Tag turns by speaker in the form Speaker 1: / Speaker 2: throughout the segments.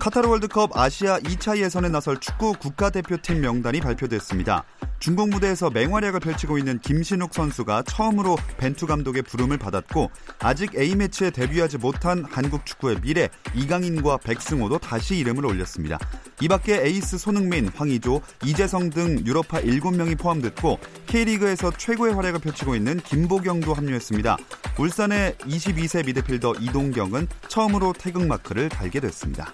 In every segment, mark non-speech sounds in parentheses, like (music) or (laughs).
Speaker 1: 카타르 월드컵 아시아 2차 예선에 나설 축구 국가대표팀 명단이 발표됐습니다. 중국 무대에서 맹활약을 펼치고 있는 김신욱 선수가 처음으로 벤투 감독의 부름을 받았고 아직 A매치에 데뷔하지 못한 한국 축구의 미래 이강인과 백승호도 다시 이름을 올렸습니다. 이 밖에 에이스 손흥민, 황의조, 이재성 등 유럽파 7명이 포함됐고 K리그에서 최고의 활약을 펼치고 있는 김보경도 합류했습니다. 울산의 22세 미드필더 이동경은 처음으로 태극마크를 달게 됐습니다.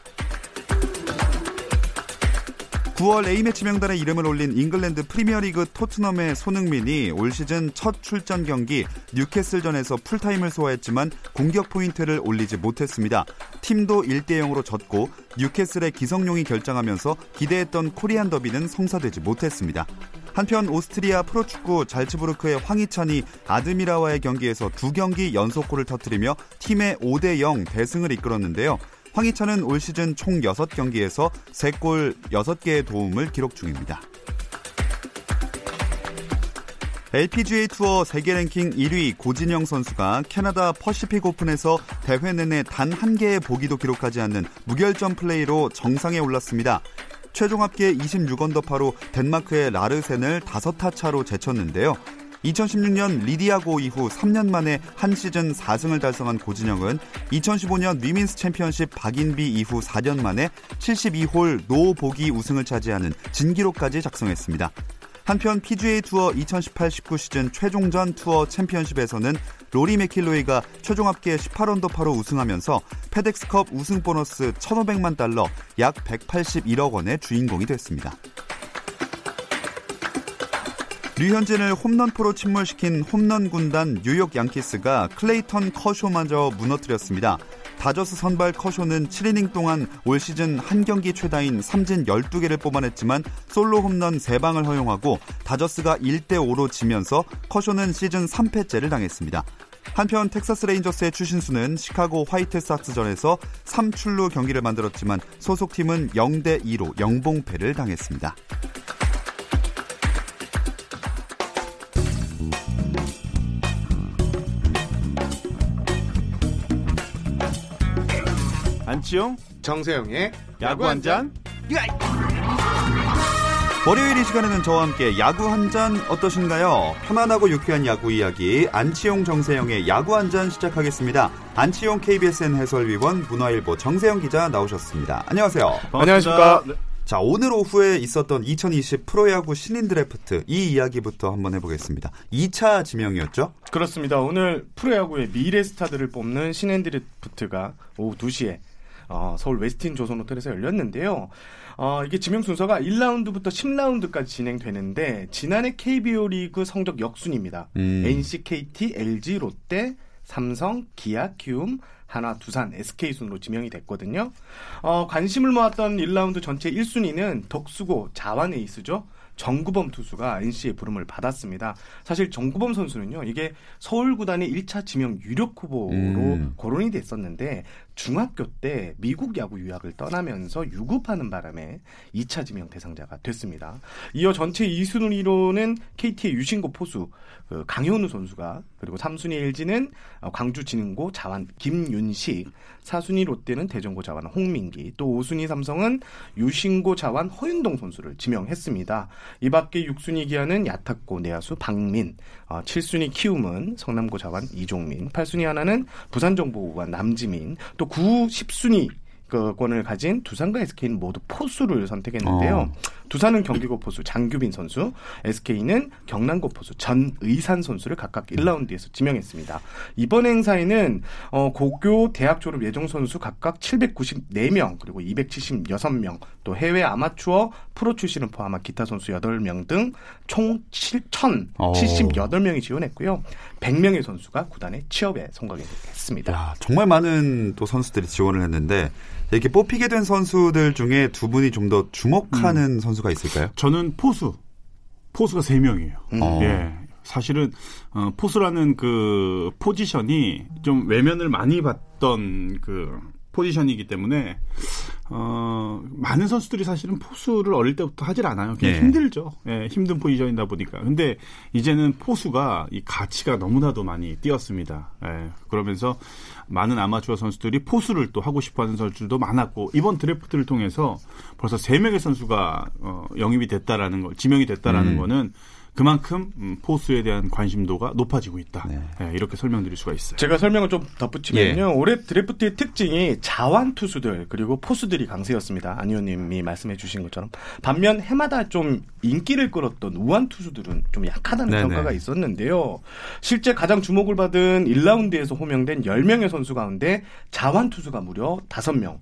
Speaker 1: 9월 A매치 명단에 이름을 올린 잉글랜드 프리미어리그 토트넘의 손흥민이 올 시즌 첫 출전 경기 뉴캐슬전에서 풀타임을 소화했지만 공격 포인트를 올리지 못했습니다. 팀도 1대 0으로 졌고 뉴캐슬의 기성용이 결장하면서 기대했던 코리안 더비는 성사되지 못했습니다. 한편 오스트리아 프로축구 잘츠부르크의 황희찬이 아드미라와의 경기에서 두 경기 연속골을 터뜨리며 팀의 5대 0 대승을 이끌었는데요. 황희찬은 올 시즌 총 6경기에서 3골 6개의 도움을 기록 중입니다. LPGA 투어 세계 랭킹 1위 고진영 선수가 캐나다 퍼시픽 오픈에서 대회 내내 단 한 개의 보기도 기록하지 않는 무결점 플레이로 정상에 올랐습니다. 최종 합계 26언더파로 덴마크의 라르센을 5타 차로 제쳤는데요. 2016년 리디아고 이후 3년 만에 한 시즌 4승을 달성한 고진영은 2015년 위민스 챔피언십 박인비 이후 4년 만에 72홀 노 보기 우승을 차지하는 진기록까지 작성했습니다. 한편 PGA 투어 2018-19 시즌 최종전 투어 챔피언십에서는 로리 맥킬로이가 최종 합계 18언더파로 우승하면서 페덱스컵 우승 보너스 1,500만 달러 약 181억 원의 주인공이 됐습니다. 류현진을 홈런포로 침몰시킨 홈런 군단 뉴욕 양키스가 클레이턴 커쇼마저 무너뜨렸습니다. 다저스 선발 커쇼는 7이닝 동안 올 시즌 한 경기 최다인 삼진 12개를 뽑아냈지만 솔로 홈런 3방을 허용하고 다저스가 1대5로 지면서 커쇼는 시즌 3패째를 당했습니다. 한편 텍사스 레인저스의 추신수는 시카고 화이트삭스전에서 3출루 경기를 만들었지만 소속팀은 0대2로 영봉패를 당했습니다.
Speaker 2: 안치용
Speaker 3: 정세영의
Speaker 2: 야구 한 잔.
Speaker 1: 월요일 이 시간에는 저와 함께 야구 한 잔 어떠신가요? 편안하고 유쾌한 야구 이야기 안치용 정세영의 야구 한 잔 시작하겠습니다. 안치용 KBSN 해설위원 문화일보 정세영 기자 나오셨습니다. 안녕하세요.
Speaker 2: 반갑습니다.
Speaker 3: 안녕하십니까.
Speaker 2: 네.
Speaker 1: 자 오늘 오후에 있었던 2020 프로야구 신인 드래프트 이 이야기부터 한번 해보겠습니다. 2차 지명이었죠?
Speaker 2: 그렇습니다. 오늘 프로야구의 미래 스타들을 뽑는 신인 드래프트가 오후 2시에 어, 서울 웨스틴 조선 호텔에서 열렸는데요. 어, 이게 지명 순서가 1라운드부터 10라운드까지 진행되는데 지난해 KBO 리그 성적 역순입니다.
Speaker 1: 음.
Speaker 2: NC, KT, LG, 롯데, 삼성, 기아, 키움, 하나, 두산, SK 순으로 지명이 됐거든요. 어, 관심을 모았던 1라운드 전체 1순위는 덕수고 자완 에이스죠. 정구범 투수가 NC의 부름을 받았습니다. 사실 정구범 선수는요, 이게 서울 구단의 1차 지명 유력 후보로
Speaker 1: 음.
Speaker 2: 거론이 됐었는데 중학교 때 미국 야구 유학을 떠나면서 유급하는 바람에 2차 지명 대상자가 됐습니다. 이어 전체 2순위로는 KT의 유신고 포수 그 강현우 선수가 그리고 3순위 LG는 광주 진흥고 자완 김윤식, 4순위 롯데는 대전고 자완 홍민기, 또 5순위 삼성은 유신고 자완 허윤동 선수를 지명했습니다. 이 밖에 6순위 기아는 야탁고 내야수 박민, 어, 7순위 키움은 성남고 자완 이종민, 8순위 하나는 부산정보고관 남지민, 또 9, 10순위 권을 가진 두산과 SK는 모두 포수를 선택했는데요. 어. 두산은 경기고 포수 장규빈 선수, SK는 경남고 포수 전의산 선수를 각각 1라운드에서 지명했습니다. 이번 행사에는 어, 고교 대학 졸업 예정 선수 각각 794명 그리고 276명 또 해외 아마추어 프로 출신을 포함한 기타 선수 8명 등 총 7,078명이 지원했고요. 100명의 선수가 구단에 취업에 성공했습니다. 야,
Speaker 1: 정말 많은 또 선수들이 지원을 했는데 이렇게 뽑히게 된 선수들 중에 두 분이 좀 더 주목하는 음. 선수가 있을까요?
Speaker 3: 저는 포수. 포수가 세 명이에요. 음. 예. 사실은 어, 포수라는 그 포지션이 좀 외면을 많이 받던 그 포지션이기 때문에 어, 많은 선수들이 사실은 포수를 어릴 때부터 하질 않아요. 그냥 네. 힘들죠. 예, 힘든 포지션이다 보니까. 근데 이제는 포수가 이 가치가 너무나도 많이 뛰었습니다. 예, 그러면서 많은 아마추어 선수들이 포수를 또 하고 싶어 하는 선수들도 많았고 이번 드래프트를 통해서 벌써 세 명의 선수가 어, 영입이 됐다라는 걸 지명이 됐다라는 음. 거는 그만큼 음, 포수에 대한 관심도가 높아지고 있다. 네. 네, 이렇게 설명드릴 수가 있어요.
Speaker 2: 제가 설명을 좀 덧붙이면요. 예. 올해 드래프트의 특징이 자완 투수들 그리고 포수들이 강세였습니다. 안 의원님이 말씀해 주신 것처럼. 반면 해마다 좀 인기를 끌었던 우완 투수들은 좀 약하다는 네네. 평가가 있었는데요. 실제 가장 주목을 받은 1라운드에서 호명된 10명의 선수 가운데 자완 투수가 무려 5명.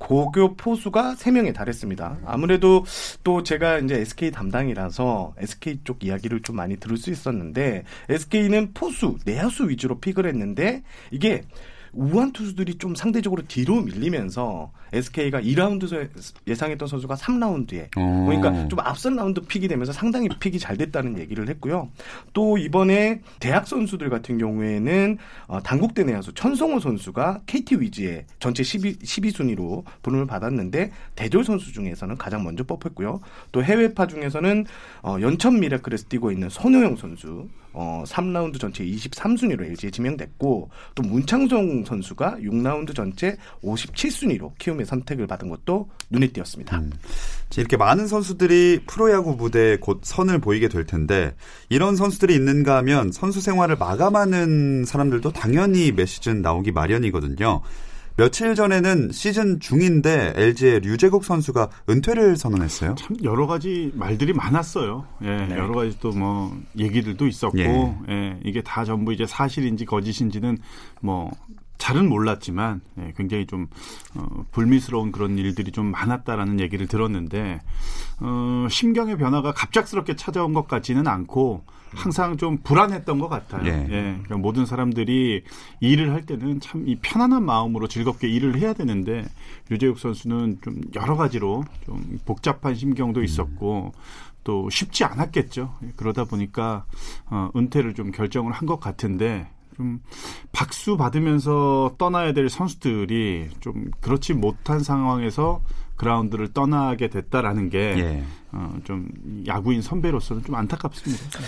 Speaker 2: 고교 포수가 3명에 달했습니다. 아무래도 또 제가 이제 SK 담당이라서 SK 쪽 이야기를 좀 많이 들을 수 있었는데 SK는 포수, 내야수 위주로 픽을 했는데 이게 우한 투수들이 좀 상대적으로 뒤로 밀리면서 SK가 2라운드 예상했던 선수가 3라운드에 오. 그러니까 좀 앞선 라운드 pick이 되면서 상당히 pick이 잘 됐다는 얘기를 했고요. 또 이번에 대학 선수들 같은 경우에는 어, 단국대 내야수 천성호 선수가 KT 위즈의 전체 12, 12순위로 부름을 받았는데 대졸 선수 중에서는 가장 먼저 뽑혔고요. 또 해외파 중에서는 어, 연천 미라클에서 뛰고 있는 손호영 선수 어, 3라운드 전체 23순위로 LG에 지명됐고 또 문찬종 선수가 6라운드 전체 57순위로 키움 의 선택을 받은 것도 눈에 띄었습니다. 음.
Speaker 1: 이렇게 많은 선수들이 프로야구 무대에 곧 선을 보이게 될 텐데 이런 선수들이 있는가 하면 선수 생활을 마감하는 사람들도 당연히 몇 시즌 나오기 마련이거든요. 며칠 전에는 시즌 중인데 LG의 류재국 선수가 은퇴를 선언했어요.
Speaker 3: 참 여러 가지 말들이 많았어요. 예, 네. 여러 가지 또 뭐 얘기들도 있었고, 예. 예, 이게 다 전부 이제 사실인지 거짓인지는 뭐 잘은 몰랐지만 예, 굉장히 좀 어, 불미스러운 그런 일들이 좀 많았다라는 얘기를 들었는데 어, 심경의 변화가 갑작스럽게 찾아온 것 같지는 않고 항상 좀 불안했던 것 같아요. 예. 예 그러니까 모든 사람들이 일을 할 때는 참 이 편안한 마음으로 즐겁게 일을 해야 되는데 유재욱 선수는 좀 여러 가지로 좀 복잡한 심경도 있었고 또 쉽지 않았겠죠. 그러다 보니까 어, 은퇴를 좀 결정을 한 것 같은데 좀 박수 받으면서 떠나야 될 선수들이 좀 그렇지 못한 상황에서 그라운드를 떠나게 됐다라는 게 예. 어, 좀 야구인 선배로서는 좀 안타깝습니다.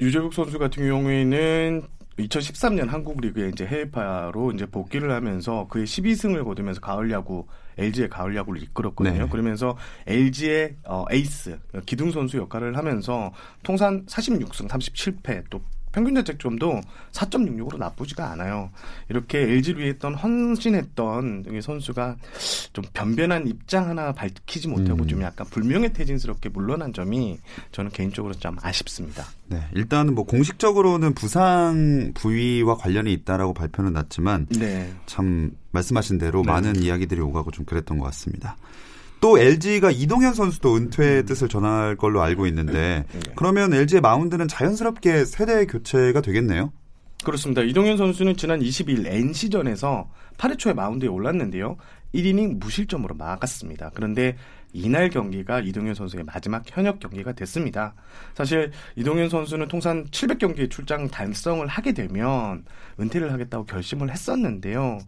Speaker 2: 유, 재국 선수 같은 경우에는 2013년 한국 리그에 이제 해외파로 이제 복귀를 하면서 그의 12승을 거두면서 가을 야구 LG의 가을 야구를 이끌었거든요. 네. 그러면서 LG의 어, 에이스 기둥 선수 역할을 하면서 통산 46승 37패 또 평균 자책점도 4.66으로 나쁘지가 않아요. 이렇게 LG를 위했던 헌신했던 선수가 좀 변변한 입장 하나 밝히지 못하고 음. 좀 약간 불명예퇴진스럽게 물러난 점이 저는 개인적으로 좀 아쉽습니다.
Speaker 1: 네, 일단은 뭐 공식적으로는 부상 부위와 관련이 있다라고 발표는 났지만 네. 참 말씀하신 대로 네. 많은 이야기들이 오가고 좀 그랬던 것 같습니다. 또 LG가 이동현 선수도 은퇴 뜻을 전할 걸로 알고 있는데 네. 그러면 LG의 마운드는 자연스럽게 세대 교체가 되겠네요.
Speaker 2: 그렇습니다. 이동현 선수는 지난 20일 NC전에서 8회 초에 마운드에 올랐는데요. 1이닝 무실점으로 막았습니다. 그런데 이날 경기가 이동현 선수의 마지막 현역 경기가 됐습니다. 사실 이동현 선수는 통산 700경기 출장 달성을 하게 되면 은퇴를 하겠다고 결심을 했었는데요.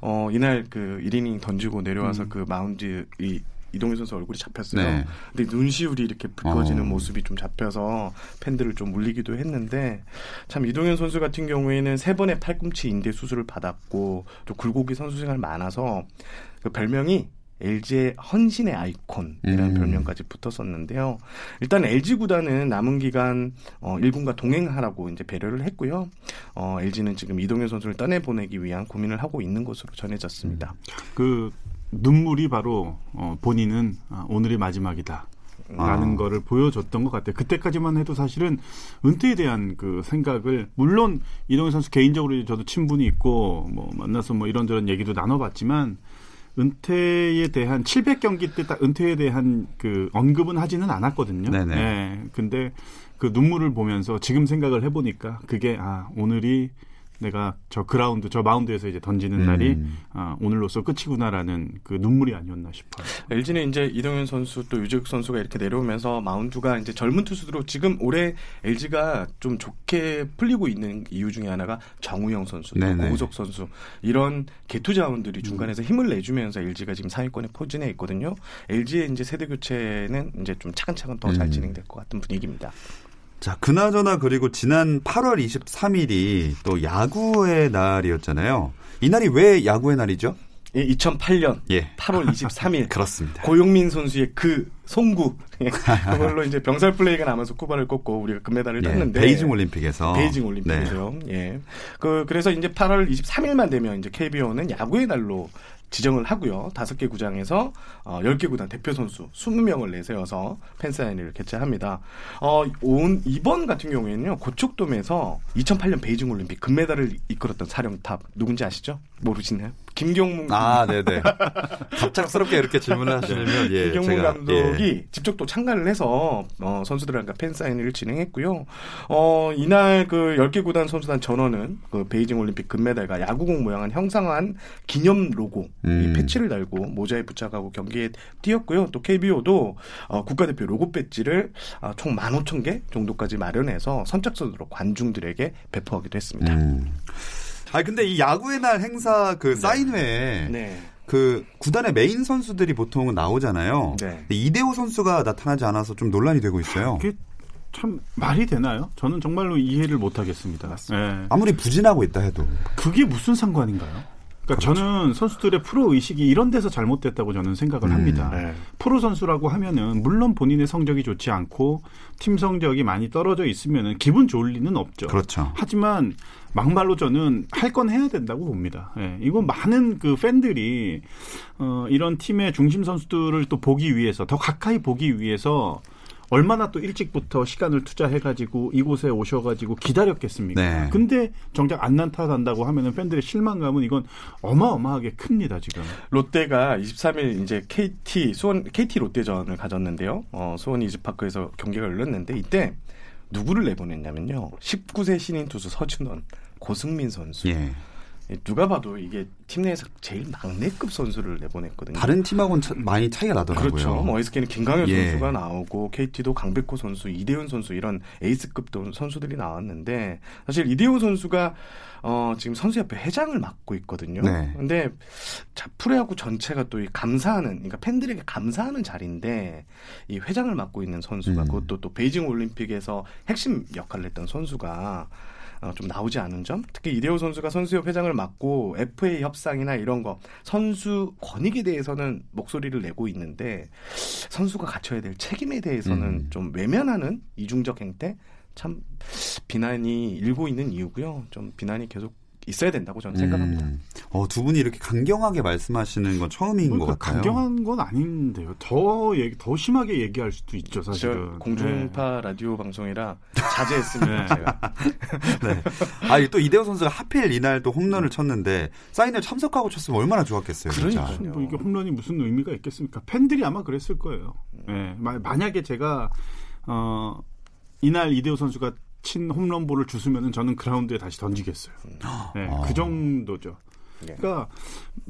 Speaker 2: 어, 이날 그 1이닝 던지고 내려와서 음. 그 마운드 이 이동현 선수 얼굴이 잡혔어요. 네. 근데 눈시울이 이렇게 붉어지는 어. 모습이 좀 잡혀서 팬들을 좀 울리기도 했는데 참 이동현 선수 같은 경우에는 세 번의 팔꿈치 인대 수술을 받았고 또 굴곡이 선수 생활 많아서 그 별명이 LG의 헌신의 아이콘이라는 음. 별명까지 붙었었는데요. 일단 LG 구단은 남은 기간 어 1군과 동행하라고 이제 배려를 했고요. 어 LG는 지금 이동현 선수를 떠내 보내기 위한 고민을 하고 있는 것으로 전해졌습니다.
Speaker 3: 그 눈물이 바로 어, 본인은 아, 오늘이 마지막이다. 라는 아. 거를 보여줬던 것 같아요. 그때까지만 해도 사실은 은퇴에 대한 그 생각을 물론 이동현 선수 개인적으로 저도 친분이 있고 뭐 만나서 뭐 이런저런 얘기도 나눠봤지만 은퇴에 대한 700경기 때 딱 은퇴에 대한 그 언급은 하지는 않았거든요. 네네. 네. 근데 그 눈물을 보면서 지금 생각을 해보니까 그게 아 오늘이 내가 저 그라운드 저 마운드에서 이제 던지는 음. 날이 아, 오늘로서 끝이구나라는 그 눈물이 아니었나 싶어요.
Speaker 2: LG는 이제 이동현 선수 또 유재욱 선수가 이렇게 내려오면서 마운드가 이제 젊은 투수들로 지금 올해 LG가 좀 좋게 풀리고 있는 이유 중에 하나가 정우영 선수, 고우석 선수 이런 개투 자원들이 중간에서 힘을 내주면서 LG가 지금 상위권에 포진해 있거든요. LG의 이제 세대 교체는 이제 좀 차근차근 더잘 음. 진행될 것 같은 분위기입니다.
Speaker 1: 자, 그나저나 그리고 지난 8월 23일이 또 야구의 날이었잖아요. 이 날이 왜 야구의 날이죠?
Speaker 2: 예, 2008년 예. 8월 23일 (laughs)
Speaker 1: 그렇습니다.
Speaker 2: 고용민 선수의 그 송구 예, (laughs) 그걸로 이제 병살 플레이가 나면서 쿠바를 꺾고 우리가 금메달을 예, 땄는데
Speaker 1: 베이징 올림픽에서
Speaker 2: 베이징 올림픽이죠. 네. 예. 그 그래서 이제 8월 23일만 되면 이제 KBO는 야구의 날로 지정을 하고요. 다섯 개 구장에서 어, 10개 구단 대표 선수 20명을 내세워서 팬사인회를 개최합니다. 어, 온 이번 같은 경우에는요. 고척돔에서 2008년 베이징 올림픽 금메달을 이끌었던 사령탑 누군지 아시죠? 모르시나요? 김경문
Speaker 1: 아, 네네. 갑작스럽게 이렇게 질문을 하시면 예,
Speaker 2: 김경문 제가, 감독이 예. 직접 또 참가를 해서 어, 선수들과 팬 사인회를 진행했고요. 어, 이날 그 10개 구단 선수단 전원은 그 베이징 올림픽 금메달과 야구공 모양을 형상한 기념 로고 음. 이 패치를 달고 모자에 부착하고 경기에 뛰었고요. 또 KBO도 어, 국가대표 로고 배지를 어, 총 15,000개 정도까지 마련해서 선착순으로 관중들에게 배포하기도 했습니다. 음.
Speaker 1: 아 근데 이 야구의 날 행사 그 네. 사인회에 네. 그 구단의 메인 선수들이 보통 나오잖아요. 네. 이대호 선수가 나타나지 않아서 좀 논란이 되고 있어요.
Speaker 3: 그게 참 말이 되나요? 저는 정말로 이해를 못 하겠습니다. 네.
Speaker 1: 아무리 부진하고 있다 해도
Speaker 3: 그게 무슨 상관인가요? 그러니까 그렇죠. 저는 선수들의 프로 의식이 이런 데서 잘못됐다고 저는 생각을 음, 합니다. 네. 프로 선수라고 하면은 물론 본인의 성적이 좋지 않고 팀 성적이 많이 떨어져 있으면은 기분 좋을 리는 없죠.
Speaker 1: 그렇죠.
Speaker 3: 하지만 막말로 저는 할 건 해야 된다고 봅니다. 예, 이건 많은 그 팬들이 어, 이런 팀의 중심 선수들을 또 보기 위해서 더 가까이 보기 위해서 얼마나 또 일찍부터 시간을 투자해가지고 이곳에 오셔가지고 기다렸겠습니까? 네. 근데 정작 안 나타난다고 하면은 팬들의 실망감은 이건 어마어마하게 큽니다 지금.
Speaker 2: 롯데가 23일 이제 KT 수원 KT 롯데전을 가졌는데요. 어, 수원 이즈파크에서 경기가 열렸는데 이때 누구를 내보냈냐면요. 19세 신인 투수 서준원, 고승민 선수. 예. 누가 봐도 이게 팀 내에서 제일 막내급 선수를 내보냈거든요.
Speaker 1: 다른 팀하고는 차, 많이 차이가 나더라고요.
Speaker 2: 그렇죠. 뭐 SK는 김강현 예. 선수가 나오고 KT도 강백호 선수, 이대훈 선수 이런 에이스급 선수들이 나왔는데 사실 이대훈 선수가 어, 지금 선수협회 회장을 맡고 있거든요. 네. 근데 자, 프로야구 전체가 또 이 감사하는, 그러니까 팬들에게 감사하는 자리인데 이 회장을 맡고 있는 선수가 음. 그것도 또 베이징 올림픽에서 핵심 역할을 했던 선수가 어, 좀 나오지 않은 점, 특히 이대호 선수가 선수협 회장을 맡고 FA 협상이나 이런 거 선수 권익에 대해서는 목소리를 내고 있는데 선수가 갖춰야 될 책임에 대해서는 음. 좀 외면하는 이중적 행태 참 비난이 일고 있는 이유고요. 좀 비난이 계속 있어야 된다고 저는 생각합니다. 음.
Speaker 1: 어, 두 분이 이렇게 강경하게 말씀하시는 건 처음인 그러니까 것 같아요.
Speaker 3: 강경한 건 아닌데요. 더 얘기, 더 심하게 얘기할 수도 있죠, 사실은.
Speaker 2: 공중파 네. 라디오 방송이라 자제했습니다, 네. 제가. (laughs)
Speaker 1: 네. 아, 또 이대호 선수가 하필 이날 또 홈런을 쳤는데 사인을 참석하고 쳤으면 얼마나 좋았겠어요.
Speaker 3: 그러니까 뭐 이게 홈런이 무슨 의미가 있겠습니까? 팬들이 아마 그랬을 거예요. 네. 만약에 제가 어 이날 이대호 선수가 친 홈런볼을 주스면은 저는 그라운드에 다시 던지겠어요. 네, 아. 그 정도죠. 네. 그러니까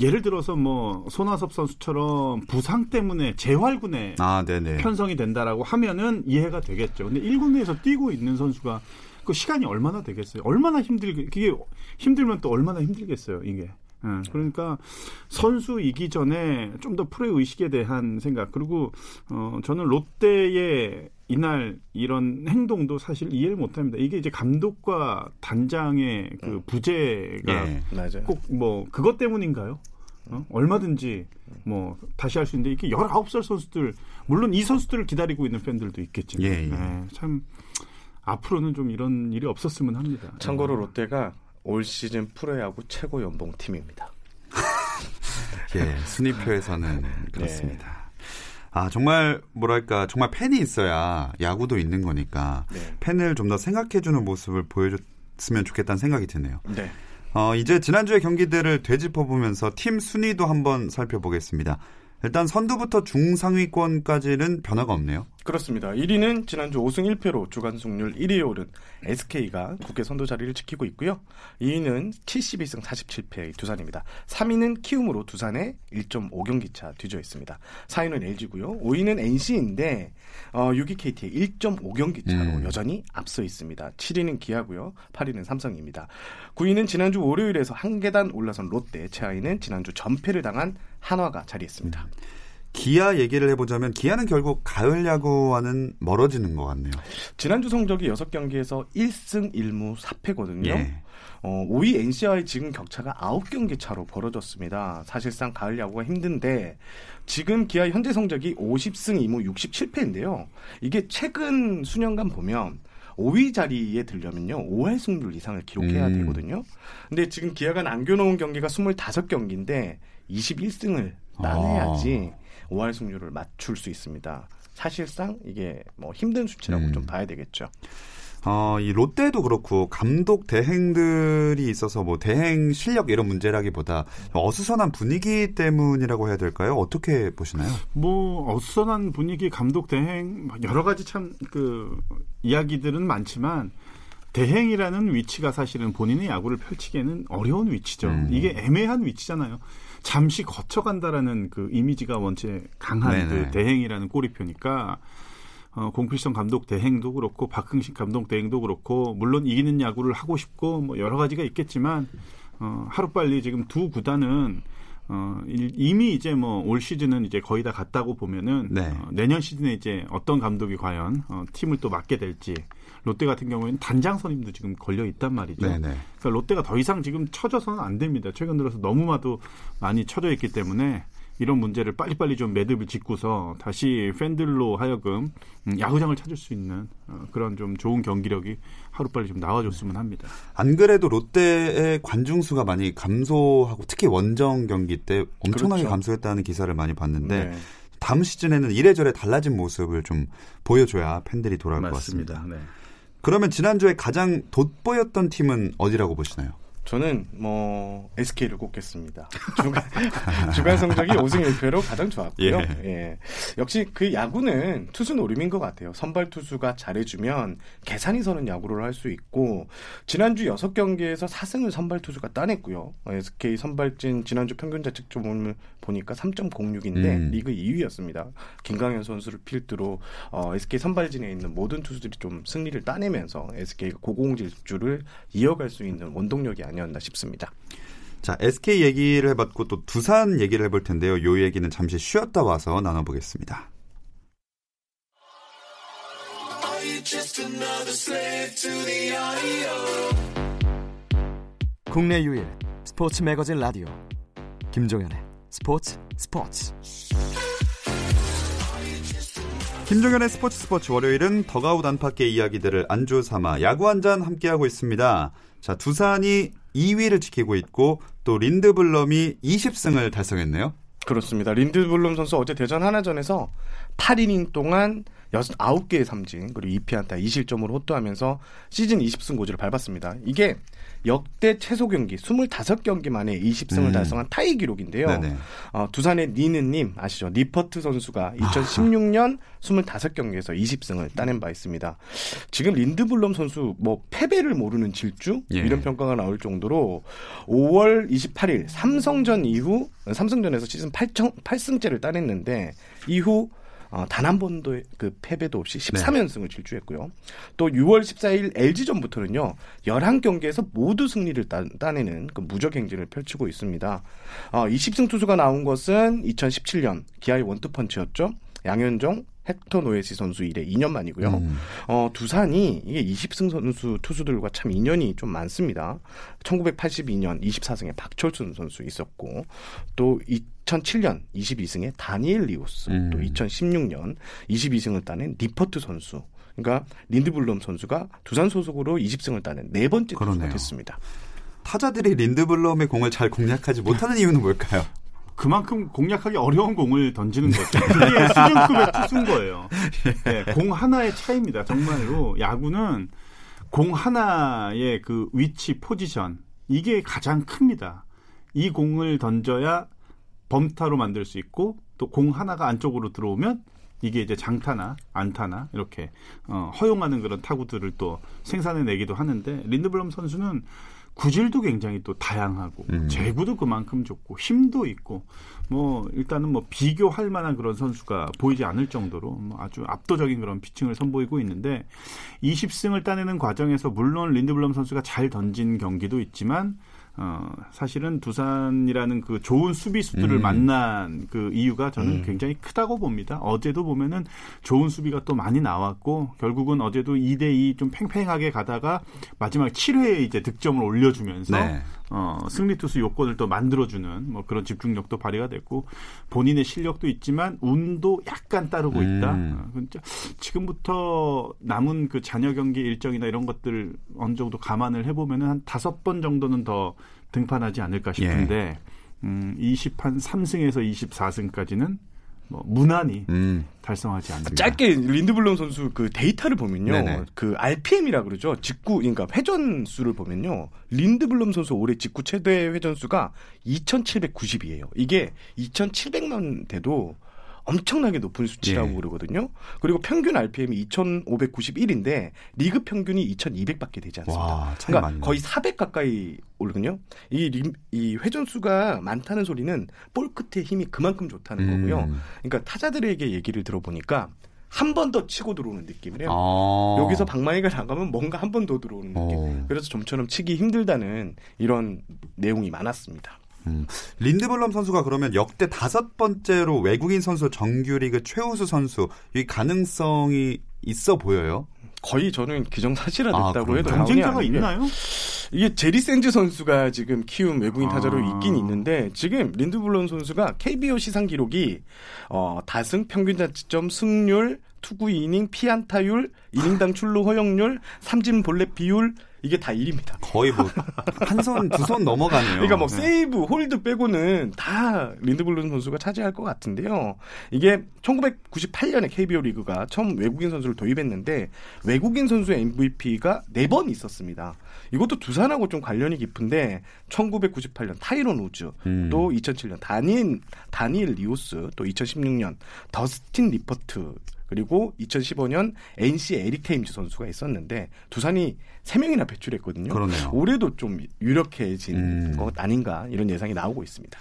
Speaker 3: 예를 들어서 뭐 손아섭 선수처럼 부상 때문에 재활군에 아, 편성이 된다라고 하면은 이해가 되겠죠. 근데 1군에서 뛰고 있는 선수가 그 시간이 얼마나 되겠어요? 얼마나 힘들게 그게 힘들면 또 얼마나 힘들겠어요, 이게. 예, 그러니까 선수이기 전에 좀 더 프로의 의식에 대한 생각 그리고 어 저는 롯데의 이날 이런 행동도 사실 이해를 못합니다. 이게 이제 감독과 단장의 그 음. 부재가 예, 꼭뭐 그것 때문인가요? 어? 얼마든지 뭐 다시 할 수 있는데 이게 19살 선수들 물론 이 선수들을 기다리고 있는 팬들도 있겠지만 예, 예. 네, 참 앞으로는 좀 이런 일이 없었으면 합니다.
Speaker 2: 참고로 롯데가 올 시즌 프로야구 최고 연봉 팀입니다. (laughs)
Speaker 1: 예, 순위표에서는 (laughs) 그렇습니다. 네. 아, 정말, 뭐랄까, 정말 팬이 있어야 야구도 있는 거니까 네. 팬을 좀 더 생각해주는 모습을 보여줬으면 좋겠다는 생각이 드네요. 네. 어, 이제 지난주의 경기들을 되짚어보면서 팀 순위도 한번 살펴보겠습니다. 일단 선두부터 중상위권까지는 변화가 없네요.
Speaker 2: 그렇습니다. 1위는 지난주 5승 1패로 주간 승률 1위에 오른 SK가 국회 선두 자리를 지키고 있고요. 2위는 72승 47패의 두산입니다. 3위는 키움으로 두산에 1.5경기 차 뒤져 있습니다. 4위는 LG고요. 5위는 NC인데 어, 6위 KT에 1.5경기 차로 음. 여전히 앞서 있습니다. 7위는 기아고요. 8위는 삼성입니다. 9위는 지난주 월요일에서 한 계단 올라선 롯데, 최하위는 지난주 전패를 당한 한화가 자리했습니다. 음.
Speaker 1: 기아 얘기를 해보자면 기아는 결국 가을 야구와는 멀어지는 것 같네요.
Speaker 2: 지난주 성적이 6경기에서 1승 1무 4패거든요. 예. 어, 5위 NC와의 지금 격차가 9경기 차로 벌어졌습니다. 사실상 가을 야구가 힘든데 지금 기아 현재 성적이 50승 2무 67패인데요. 이게 최근 수년간 보면 5위 자리에 들려면요. 5할 승률 이상을 기록해야 음. 되거든요. 근데 지금 기아가 남겨놓은 경기가 25경기인데 21승을 따내야지 아. 5할 승률을 맞출 수 있습니다. 사실상 이게 뭐 힘든 수치라고 음. 좀 봐야 되겠죠.
Speaker 1: 어, 이 롯데도 그렇고 감독 대행들이 있어서 뭐 대행 실력 이런 문제라기보다 어수선한 분위기 때문이라고 해야 될까요? 어떻게 보시나요?
Speaker 3: 뭐 어수선한 분위기, 감독 대행 여러 가지 참 그 이야기들은 많지만 대행이라는 위치가 사실은 본인의 야구를 펼치기에는 어려운 위치죠. 음. 이게 애매한 위치잖아요. 잠시 거쳐간다라는 그 이미지가 원체 강한 그 대행이라는 꼬리표니까 어, 공필성 감독 대행도 그렇고 박흥식 감독 대행도 그렇고 물론 이기는 야구를 하고 싶고 뭐 여러 가지가 있겠지만 어, 하루빨리 지금 두 구단은 어, 이미 이제 뭐 올 시즌은 이제 거의 다 갔다고 보면은 네. 어, 내년 시즌에 이제 어떤 감독이 과연 어, 팀을 또 맡게 될지 롯데 같은 경우에는 단장 선임도 지금 걸려 있단 말이죠. 네네. 그러니까 롯데가 더 이상 지금 쳐져서는 안 됩니다. 최근 들어서 너무나도 많이 쳐져 있기 때문에 이런 문제를 빨리빨리 좀 매듭을 짓고서 다시 팬들로 하여금 음, 야구장을 찾을 수 있는 어, 그런 좀 좋은 경기력이 하루빨리 좀 나와줬으면 합니다.
Speaker 1: 안 그래도 롯데의 관중 수가 많이 감소하고 특히 원정 경기 때 엄청나게 그렇죠. 감소했다는 기사를 많이 봤는데 네. 다음 시즌에는 이래저래 달라진 모습을 좀 보여줘야 팬들이 돌아올 맞습니다. 것 같습니다. 네. 그러면 지난주에 가장 돋보였던 팀은 어디라고 보시나요?
Speaker 2: 저는 뭐 SK를 꼽겠습니다. 주간, (laughs) 주간 성적이 5승 1패로 가장 좋았고요. 예. 예. 역시 그 야구는 투수 노림인 것 같아요. 선발 투수가 잘해주면 계산이 서는 야구를 할 수 있고 지난주 6경기에서 4승을 선발 투수가 따냈고요. SK 선발진 지난주 평균 자책점을 보니까 3.06인데 음. 리그 2위였습니다. 김강현 선수를 필두로 어, SK 선발진에 있는 모든 투수들이 좀 승리를 따내면서 SK가 고공질주를 이어갈 수 있는 원동력이 아니었 아니었나 싶습니다.
Speaker 1: 자, SK 얘기를 해봤고 또 두산 얘기를 해볼 텐데요. 요 얘기는 잠시 쉬었다 와서 나눠보겠습니다.
Speaker 4: 국내 유일 스포츠 매거진 라디오 김종현의 스포츠 스포츠
Speaker 1: 김종현의 스포츠 스포츠 월요일은 더가웃 안팎의 이야기들을 안주 삼아 야구 한 잔 함께하고 있습니다. 자, 두산이 2위를 지키고 있고 또 린드블럼이 20승을 달성했네요.
Speaker 2: 그렇습니다. 린드블럼 선수 어제 대전 하나전에서 8이닝 동안 9개의 삼진 그리고 2피안타 2실점으로 호투하면서 시즌 20승 고지를 밟았습니다. 이게 역대 최소 경기 25경기 만에 20승을 음. 달성한 타이 기록인데요. 어, 두산의 니느님 아시죠? 니퍼트 선수가 2016년 25경기에서 20승을 따낸 바 있습니다. 지금 린드블럼 선수 뭐 패배를 모르는 질주 예. 이런 평가가 나올 정도로 5월 28일 삼성전 이후 삼성전에서 시즌 8청, 8승째를 따냈는데 이후 어, 단 한 번도 그 패배도 없이 13연승을 네. 질주했고요. 또 6월 14일 LG전부터는요. 11경기에서 모두 승리를 따, 내는 그 무적 행진을 펼치고 있습니다. 어, 20승 투수가 나온 것은 2017년 기아의 원투펀치였죠. 양현종, 헥터 노에시 선수 이래 2년 만이고요. 음. 어, 두산이 이게 20승 선수 투수들과 참 인연이 좀 많습니다. 1982년 24승에 박철순 선수 있었고 또 2007년 22승에 다니엘 리오스, 음. 또 2016년 22승을 따낸 니퍼트 선수. 그러니까 린드블럼 선수가 두산 소속으로 20승을 따낸 네 번째 그러네요. 투수가 됐습니다.
Speaker 1: 타자들이 린드블럼의 공을 잘 공략하지 못하는 이유는 뭘까요?
Speaker 3: 그만큼 공략하기 어려운 공을 던지는 거죠. 그게 수준급의 투수인 거예요. 네, 공 하나의 차이입니다. 정말로 야구는 공 하나의 그 위치 포지션 이게 가장 큽니다. 이 공을 던져야 범타로 만들 수 있고 또 공 하나가 안쪽으로 들어오면 이게 이제 장타나 안타나 이렇게 어, 허용하는 그런 타구들을 또 생산해 내기도 하는데 린드블럼 선수는 구질도 굉장히 또 다양하고 음. 제구도 그만큼 좋고 힘도 있고 뭐 일단은 뭐 비교할 만한 그런 선수가 보이지 않을 정도로 뭐 아주 압도적인 그런 피칭을 선보이고 있는데 20승을 따내는 과정에서 물론 린드블럼 선수가 잘 던진 경기도 있지만 어, 사실은 두산이라는 그 좋은 수비수들을 음. 만난 그 이유가 저는 음. 굉장히 크다고 봅니다. 어제도 보면은 좋은 수비가 또 많이 나왔고 결국은 어제도 2대2 좀 팽팽하게 가다가 마지막 7회에 이제 득점을 올려주면서 네. 어, 승리 투수 요건을 또 만들어주는 뭐 그런 집중력도 발휘가 됐고 본인의 실력도 있지만 운도 약간 따르고 있다. 음. 어, 지금부터 남은 그 잔여 경기 일정이나 이런 것들 어느 정도 감안을 해보면은 한 다섯 번 정도는 더 등판하지 않을까 싶은데 예. 음, 20한 3승에서 24승까지는 뭐 무난히 음. 달성하지 않습니다.
Speaker 2: 짧게 린드블럼 선수 그 데이터를 보면요. 네네. 그 RPM이라 그러죠. 직구 그러니까 회전 수를 보면요. 린드블럼 선수 올해 직구 최대 회전 수가 2,790이에요. 이게 2,700만 돼도 엄청나게 높은 수치라고 예. 그러거든요. 그리고 평균 RPM이 2,591인데 리그 평균이 2,200밖에 되지 않습니다. 와, 그러니까 거의 400 가까이 오르거든요. 이, 이 회전수가 많다는 소리는 볼 끝에 힘이 그만큼 좋다는 음. 거고요. 그러니까 타자들에게 얘기를 들어보니까 한 번 더 치고 들어오는 느낌이래요. 아. 여기서 방망이가 나가면 뭔가 한 번 더 들어오는 느낌. 오. 그래서 좀처럼 치기 힘들다는 이런 내용이 많았습니다.
Speaker 1: 음. 린드블럼 선수가 그러면 역대 다섯 번째로 외국인 선수 정규리그 최우수 선수 이 가능성이 있어 보여요.
Speaker 2: 거의 저는 기정사실화 됐다고 아, 해도
Speaker 3: 경쟁자가 있나요?
Speaker 2: 이게 제리 샌즈 선수가 지금 키움 외국인 타자로 아. 있긴 있는데 지금 린드블럼 선수가 KBO 시상 기록이 어, 다승 평균 자책점 승률 투구 이닝 피안타율 이닝당 출루 허용률 삼진 볼넷 비율 이게 다 1위입니다.
Speaker 1: 거의 뭐 (laughs) 한 손 두 손 넘어가네요.
Speaker 2: 그러니까 뭐 네. 세이브, 홀드 빼고는 다 린드블룸 선수가 차지할 것 같은데요. 이게 1998년에 KBO 리그가 처음 외국인 선수를 도입했는데 외국인 선수의 MVP가 4번 있었습니다. 이것도 두산하고 좀 관련이 깊은데 1998년 타이론 우즈, 음. 또 2007년 다니엘 다니엘 리오스, 또 2016년 더스틴 니퍼트 그리고 2015년 NC 에릭 테임즈 선수가 있었는데 두산이 3명이나 배출했거든요. 그러네요. 올해도 좀 유력해진 음. 것 아닌가 이런 예상이 나오고 있습니다.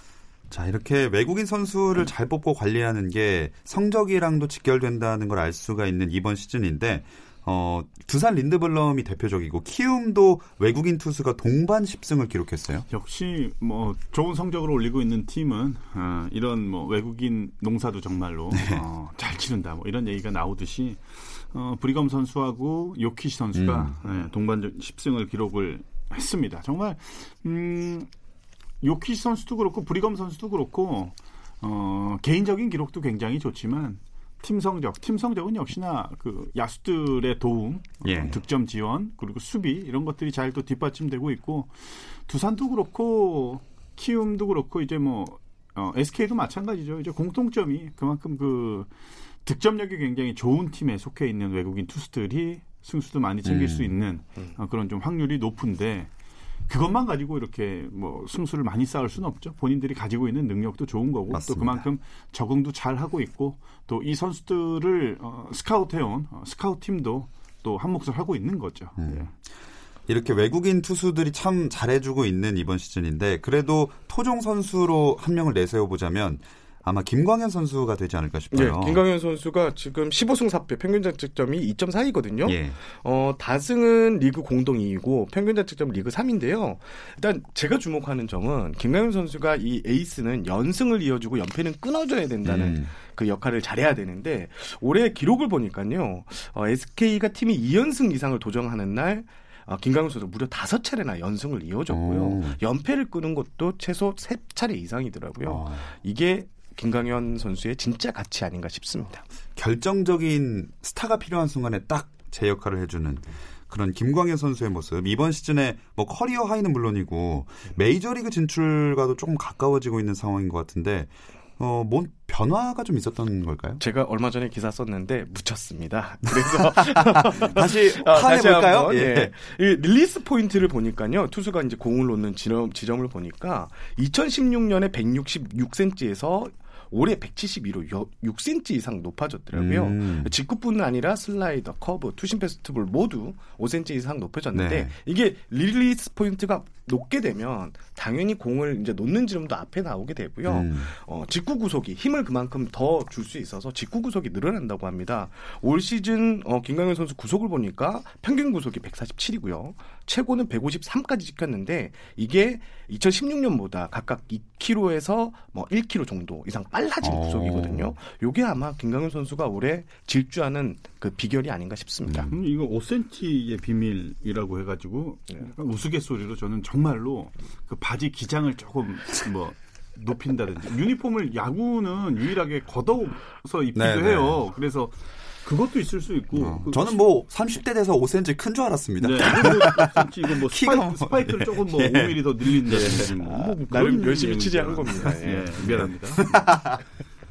Speaker 1: 자, 이렇게 외국인 선수를 잘 뽑고 관리하는 게 성적이랑도 직결된다는 걸 알 수가 있는 이번 시즌인데 어, 두산 린드블럼이 대표적이고 키움도 외국인 투수가 동반 10승을 기록했어요.
Speaker 3: 역시 뭐 좋은 성적을 올리고 있는 팀은 어, 이런 뭐 외국인 농사도 정말로 네. 어, 잘 치른다 뭐 이런 얘기가 나오듯이 어, 브리검 선수하고 요키시 선수가 음. 네, 동반 10승을 기록을 했습니다. 정말 음, 요키시 선수도 그렇고 브리검 선수도 그렇고 어, 개인적인 기록도 굉장히 좋지만 팀 성적, 팀 성적은 역시나 그 야수들의 도움, 예. 득점 지원, 그리고 수비 이런 것들이 잘 또 뒷받침되고 있고 두산도 그렇고 키움도 그렇고 이제 뭐 어, SK도 마찬가지죠. 이제 공통점이 그만큼 그 득점력이 굉장히 좋은 팀에 속해 있는 외국인 투수들이 승수도 많이 챙길 음. 수 있는 음. 어, 그런 좀 확률이 높은데 그것만 가지고 이렇게 뭐 승수를 많이 쌓을 수는 없죠. 본인들이 가지고 있는 능력도 좋은 거고 맞습니다. 또 그만큼 적응도 잘 하고 있고 또 이 선수들을 어, 스카우트해온 어, 스카우트 팀도 또 한 몫을 하고 있는 거죠. 음. 네.
Speaker 1: 이렇게 외국인 투수들이 참 잘해주고 있는 이번 시즌인데 그래도 토종 선수로 한 명을 내세워 보자면 아마 김광현 선수가 되지 않을까 싶어요.
Speaker 2: 네, 김광현 선수가 지금 15승 4패 평균 자책점이 2.4이거든요. 예. 어, 다승은 리그 공동 2위고 평균 자책점 리그 3인데요. 일단 제가 주목하는 점은 김광현 선수가 이 에이스는 연승을 이어주고 연패는 끊어줘야 된다는 음. 그 역할을 잘해야 되는데 올해 기록을 보니까요. 어, SK가 팀이 2연승 이상을 도정하는 날 어, 김강현 선수 무려 다섯 차례나 연승을 이어졌고요. 오. 연패를 끄는 것도 최소 세 차례 이상이더라고요. 아. 이게 김강현 선수의 진짜 가치 아닌가 싶습니다.
Speaker 1: 결정적인 스타가 필요한 순간에 딱 제 역할을 해주는 그런 김광현 선수의 모습 이번 시즌에 뭐 커리어 하이는 물론이고 메이저리그 진출과도 조금 가까워지고 있는 상황인 것 같은데 어, 뭔 변화가 좀 있었던 걸까요?
Speaker 2: 제가 얼마 전에 기사 썼는데 묻혔습니다. 그래서 (laughs)
Speaker 1: 다시 파해 볼까요?
Speaker 2: 예. 예. release point를 보니까요. 투수가 이제 공을 놓는 지점, 지점을 보니까 2016년에 166cm에서 올해 172로 6cm 이상 높아졌더라고요. 음. 직구뿐 아니라 슬라이더, 커브, two-seam fastball 모두 5cm 이상 높아졌는데 네. 이게 release point가 높게 되면 당연히 공을 이제 놓는 지름도 앞에 나오게 되고요. 음. 어, 직구 구속이 힘을 그만큼 더 줄 수 있어서 직구 구속이 늘어난다고 합니다. 올 시즌 어, 김강현 선수 구속을 보니까 평균 구속이 147이고요. 최고는 153까지 찍혔는데 이게 2016년보다 각각 2km에서 뭐 1km 정도 이상 빨라진 어. 구속이거든요. 요게 아마 김강현 선수가 올해 질주하는 그 비결이 아닌가 싶습니다.
Speaker 3: 음, 이거 5cm의 비밀이라고 해가지고 네. 우스갯소리로 저는 정 말로 그 바지 기장을 조금 뭐 높인다든지 유니폼을 야구는 유일하게 걷어서 입기도 네네. 네. 해요. 그래서 그것도 있을 수 있고. 어.
Speaker 1: 그, 저는 뭐 30대 돼서 5cm 큰 줄 알았습니다. 네. (laughs)
Speaker 3: 이거 뭐 스파이크, 스파이크를 조금 뭐 예. 5mm 더 늘린다든지 뭐, 뭐
Speaker 2: 나름 열심히 취재한 겁니다. 예.
Speaker 3: 예. 미안합니다. (laughs)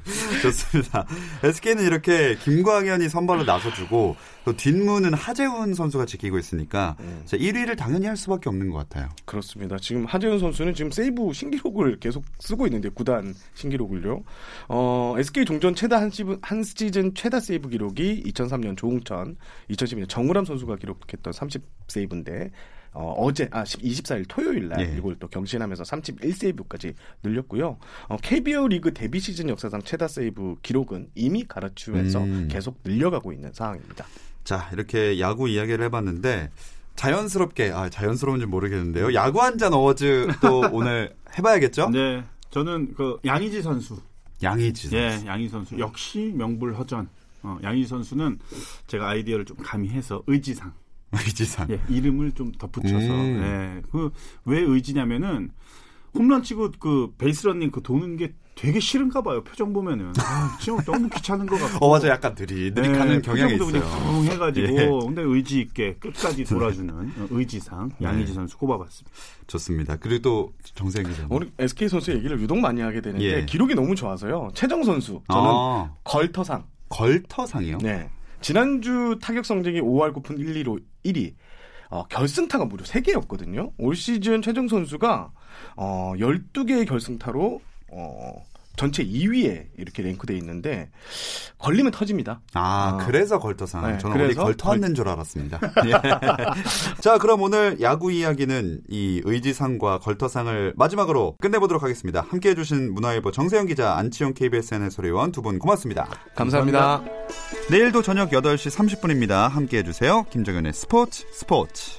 Speaker 3: (laughs)
Speaker 1: 좋습니다. SK는 이렇게 김광현이 선발로 나서주고 또 뒷문은 하재훈 선수가 지키고 있으니까 음. 1위를 당연히 할 수밖에 없는 것 같아요.
Speaker 2: 그렇습니다. 지금 하재훈 선수는 지금 세이브 신기록을 계속 쓰고 있는데 구단 신기록을요. 어, SK 종전 최다 한 시즌, 한 시즌 최다 세이브 기록이 2003년 조웅천, 2012년 정우람 선수가 기록했던 30 세이브인데 어, 어제 아 24일 토요일 날 예. 이걸 또 경신하면서 31세이브까지 늘렸고요. 어, KBO 리그 데뷔 시즌 역사상 최다 세이브 기록은 이미 갈아치우면서 음. 계속 늘려가고 있는 상황입니다.
Speaker 1: 자, 이렇게 야구 이야기를 해봤는데 자연스럽게 아 자연스러운지 모르겠는데요. 야구 한 잔 어워즈 또 (laughs) 오늘 해봐야겠죠?
Speaker 3: 네, 저는 그 양의지 선수.
Speaker 1: 양의지
Speaker 3: 예, 선수. 예, 양희 선수 역시 명불허전. 어, 양의지 선수는 제가 아이디어를 좀 가미해서 의지상. (laughs)
Speaker 1: 의지상.
Speaker 3: 예, 이름을 좀 덧붙여서. 음. 예, 그왜 의지냐면은 홈런 치고 그 베이스 런닝 그 도는 게 되게 싫은가 봐요. 표정 보면은. 아, 지금 너무 귀찮은 것 같고. (laughs)
Speaker 1: 어, 맞아. 약간 느리, 느리 가는 네, 경향이 있어요. 그냥
Speaker 3: 붕 해가지고. 예. 근데 의지 있게 끝까지 돌아주는 의지상 네. 양의지 선수 꼽아봤습니다.
Speaker 1: 좋습니다. 그리고 또 정세영 기자.
Speaker 2: 우리 SK 선수 얘기를 유독 많이 하게 되는데 예. 기록이 너무 좋아서요. 최정 선수. 저는 아. 걸터상.
Speaker 1: 걸터상이요?
Speaker 2: 네. 지난주 타격 성적이 5할 9푼 1, 2로 1위. 어, 결승타가 무려 3개였거든요. 올 시즌 최정 선수가 어, 12개의 결승타로 어, 전체 2위에 이렇게 랭크돼 있는데 걸리면 터집니다.
Speaker 1: 아, 어. 그래서 걸터상. 네, 저는 어디 걸터왔는 줄 알았습니다. (laughs) 예. (laughs) 자, 그럼 오늘 야구 이야기는 이 의지상과 걸터상을 마지막으로 끝내보도록 하겠습니다. 함께해 주신 문화일보 정세영 기자, 안치용 KBSN 해설위원 두 분 고맙습니다.
Speaker 2: 감사합니다. 감사합니다.
Speaker 1: 내일도 저녁 8시 30분입니다. 함께해 주세요. 김정현의 스포츠 스포츠.